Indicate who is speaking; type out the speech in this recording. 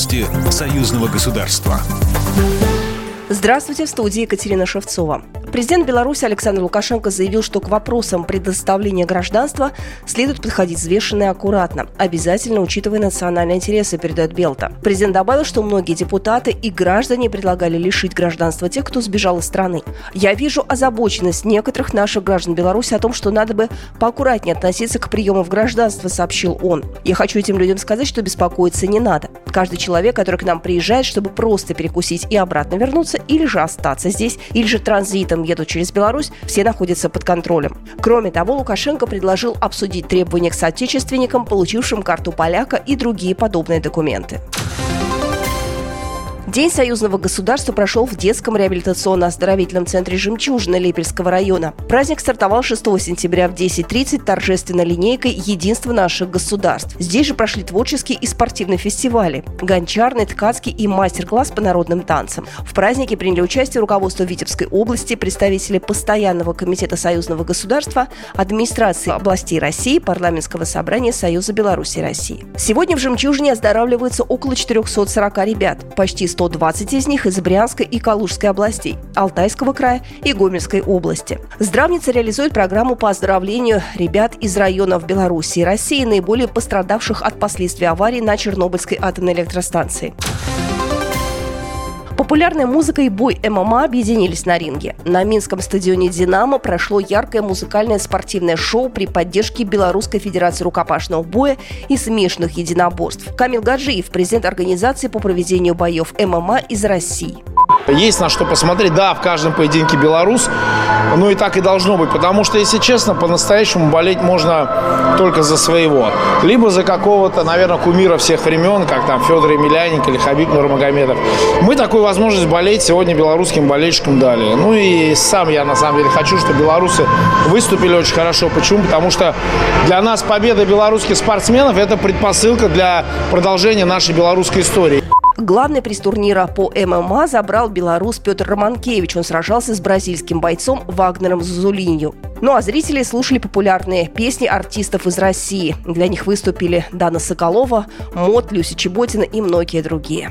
Speaker 1: Новости союзного государства.
Speaker 2: Здравствуйте, в студии Екатерина Шевцова. Президент Беларуси Александр Лукашенко заявил, что к вопросам предоставления гражданства следует подходить взвешенно и аккуратно, обязательно учитывая национальные интересы, передает Белта. Президент добавил, что многие депутаты и граждане предлагали лишить гражданства тех, кто сбежал из страны. Я вижу озабоченность некоторых наших граждан Беларуси о том, что надо бы поаккуратнее относиться к приему в гражданство, сообщил он. Я хочу этим людям сказать, что беспокоиться не надо. Каждый человек, который к нам приезжает, чтобы просто перекусить и обратно вернуться, или же остаться здесь, или же транзитом которым едут через Беларусь, все находятся под контролем. Кроме того, Лукашенко предложил обсудить требования к соотечественникам, получившим карту поляка и другие подобные документы. День союзного государства прошел в детском реабилитационно-оздоровительном центре «Жемчужина» Лепельского района. Праздник стартовал 6 сентября в 10.30 торжественной линейкой «Единство наших государств». Здесь же прошли творческие и спортивные фестивали – гончарный, ткацкий и мастер-класс по народным танцам. В празднике приняли участие руководство Витебской области, представители Постоянного комитета союзного государства, администрации областей России, парламентского собрания Союза Беларуси России. Сегодня в «Жемчужине» оздоравливаются около 440 ребят, почти 100 120 из них из Брянской и Калужской областей, Алтайского края и Гомельской области. Здравница реализует программу по оздоровлению ребят из районов Беларуси и России, наиболее пострадавших от последствий аварии на Чернобыльской атомной электростанции. Популярная музыка и бой ММА объединились на ринге. На Минском стадионе «Динамо» прошло яркое музыкальное спортивное шоу при поддержке Белорусской Федерации рукопашного боя и смешанных единоборств. Камил Гаджиев, президент организации по проведению боев ММА из России.
Speaker 3: Есть на что посмотреть. Да, в каждом поединке белорус. Ну и так и должно быть. Потому что, если честно, по-настоящему болеть можно только за своего. Либо за какого-то, наверное, кумира всех времен, как там Федор Емельяненко или Хабиб Нурмагомедов. Мы такую возможность болеть сегодня белорусским болельщикам дали. Ну и сам я, на самом деле, хочу, чтобы белорусы выступили очень хорошо. Почему? Потому что для нас победа белорусских спортсменов – это предпосылка для продолжения нашей белорусской истории.
Speaker 2: Главный приз турнира по ММА забрал белорус Петр Романкевич. Он сражался с бразильским бойцом Вагнером Зузулинью. Ну а зрители слушали популярные песни артистов из России. Для них выступили Дана Соколова, Мот, Люся Чеботина и многие другие.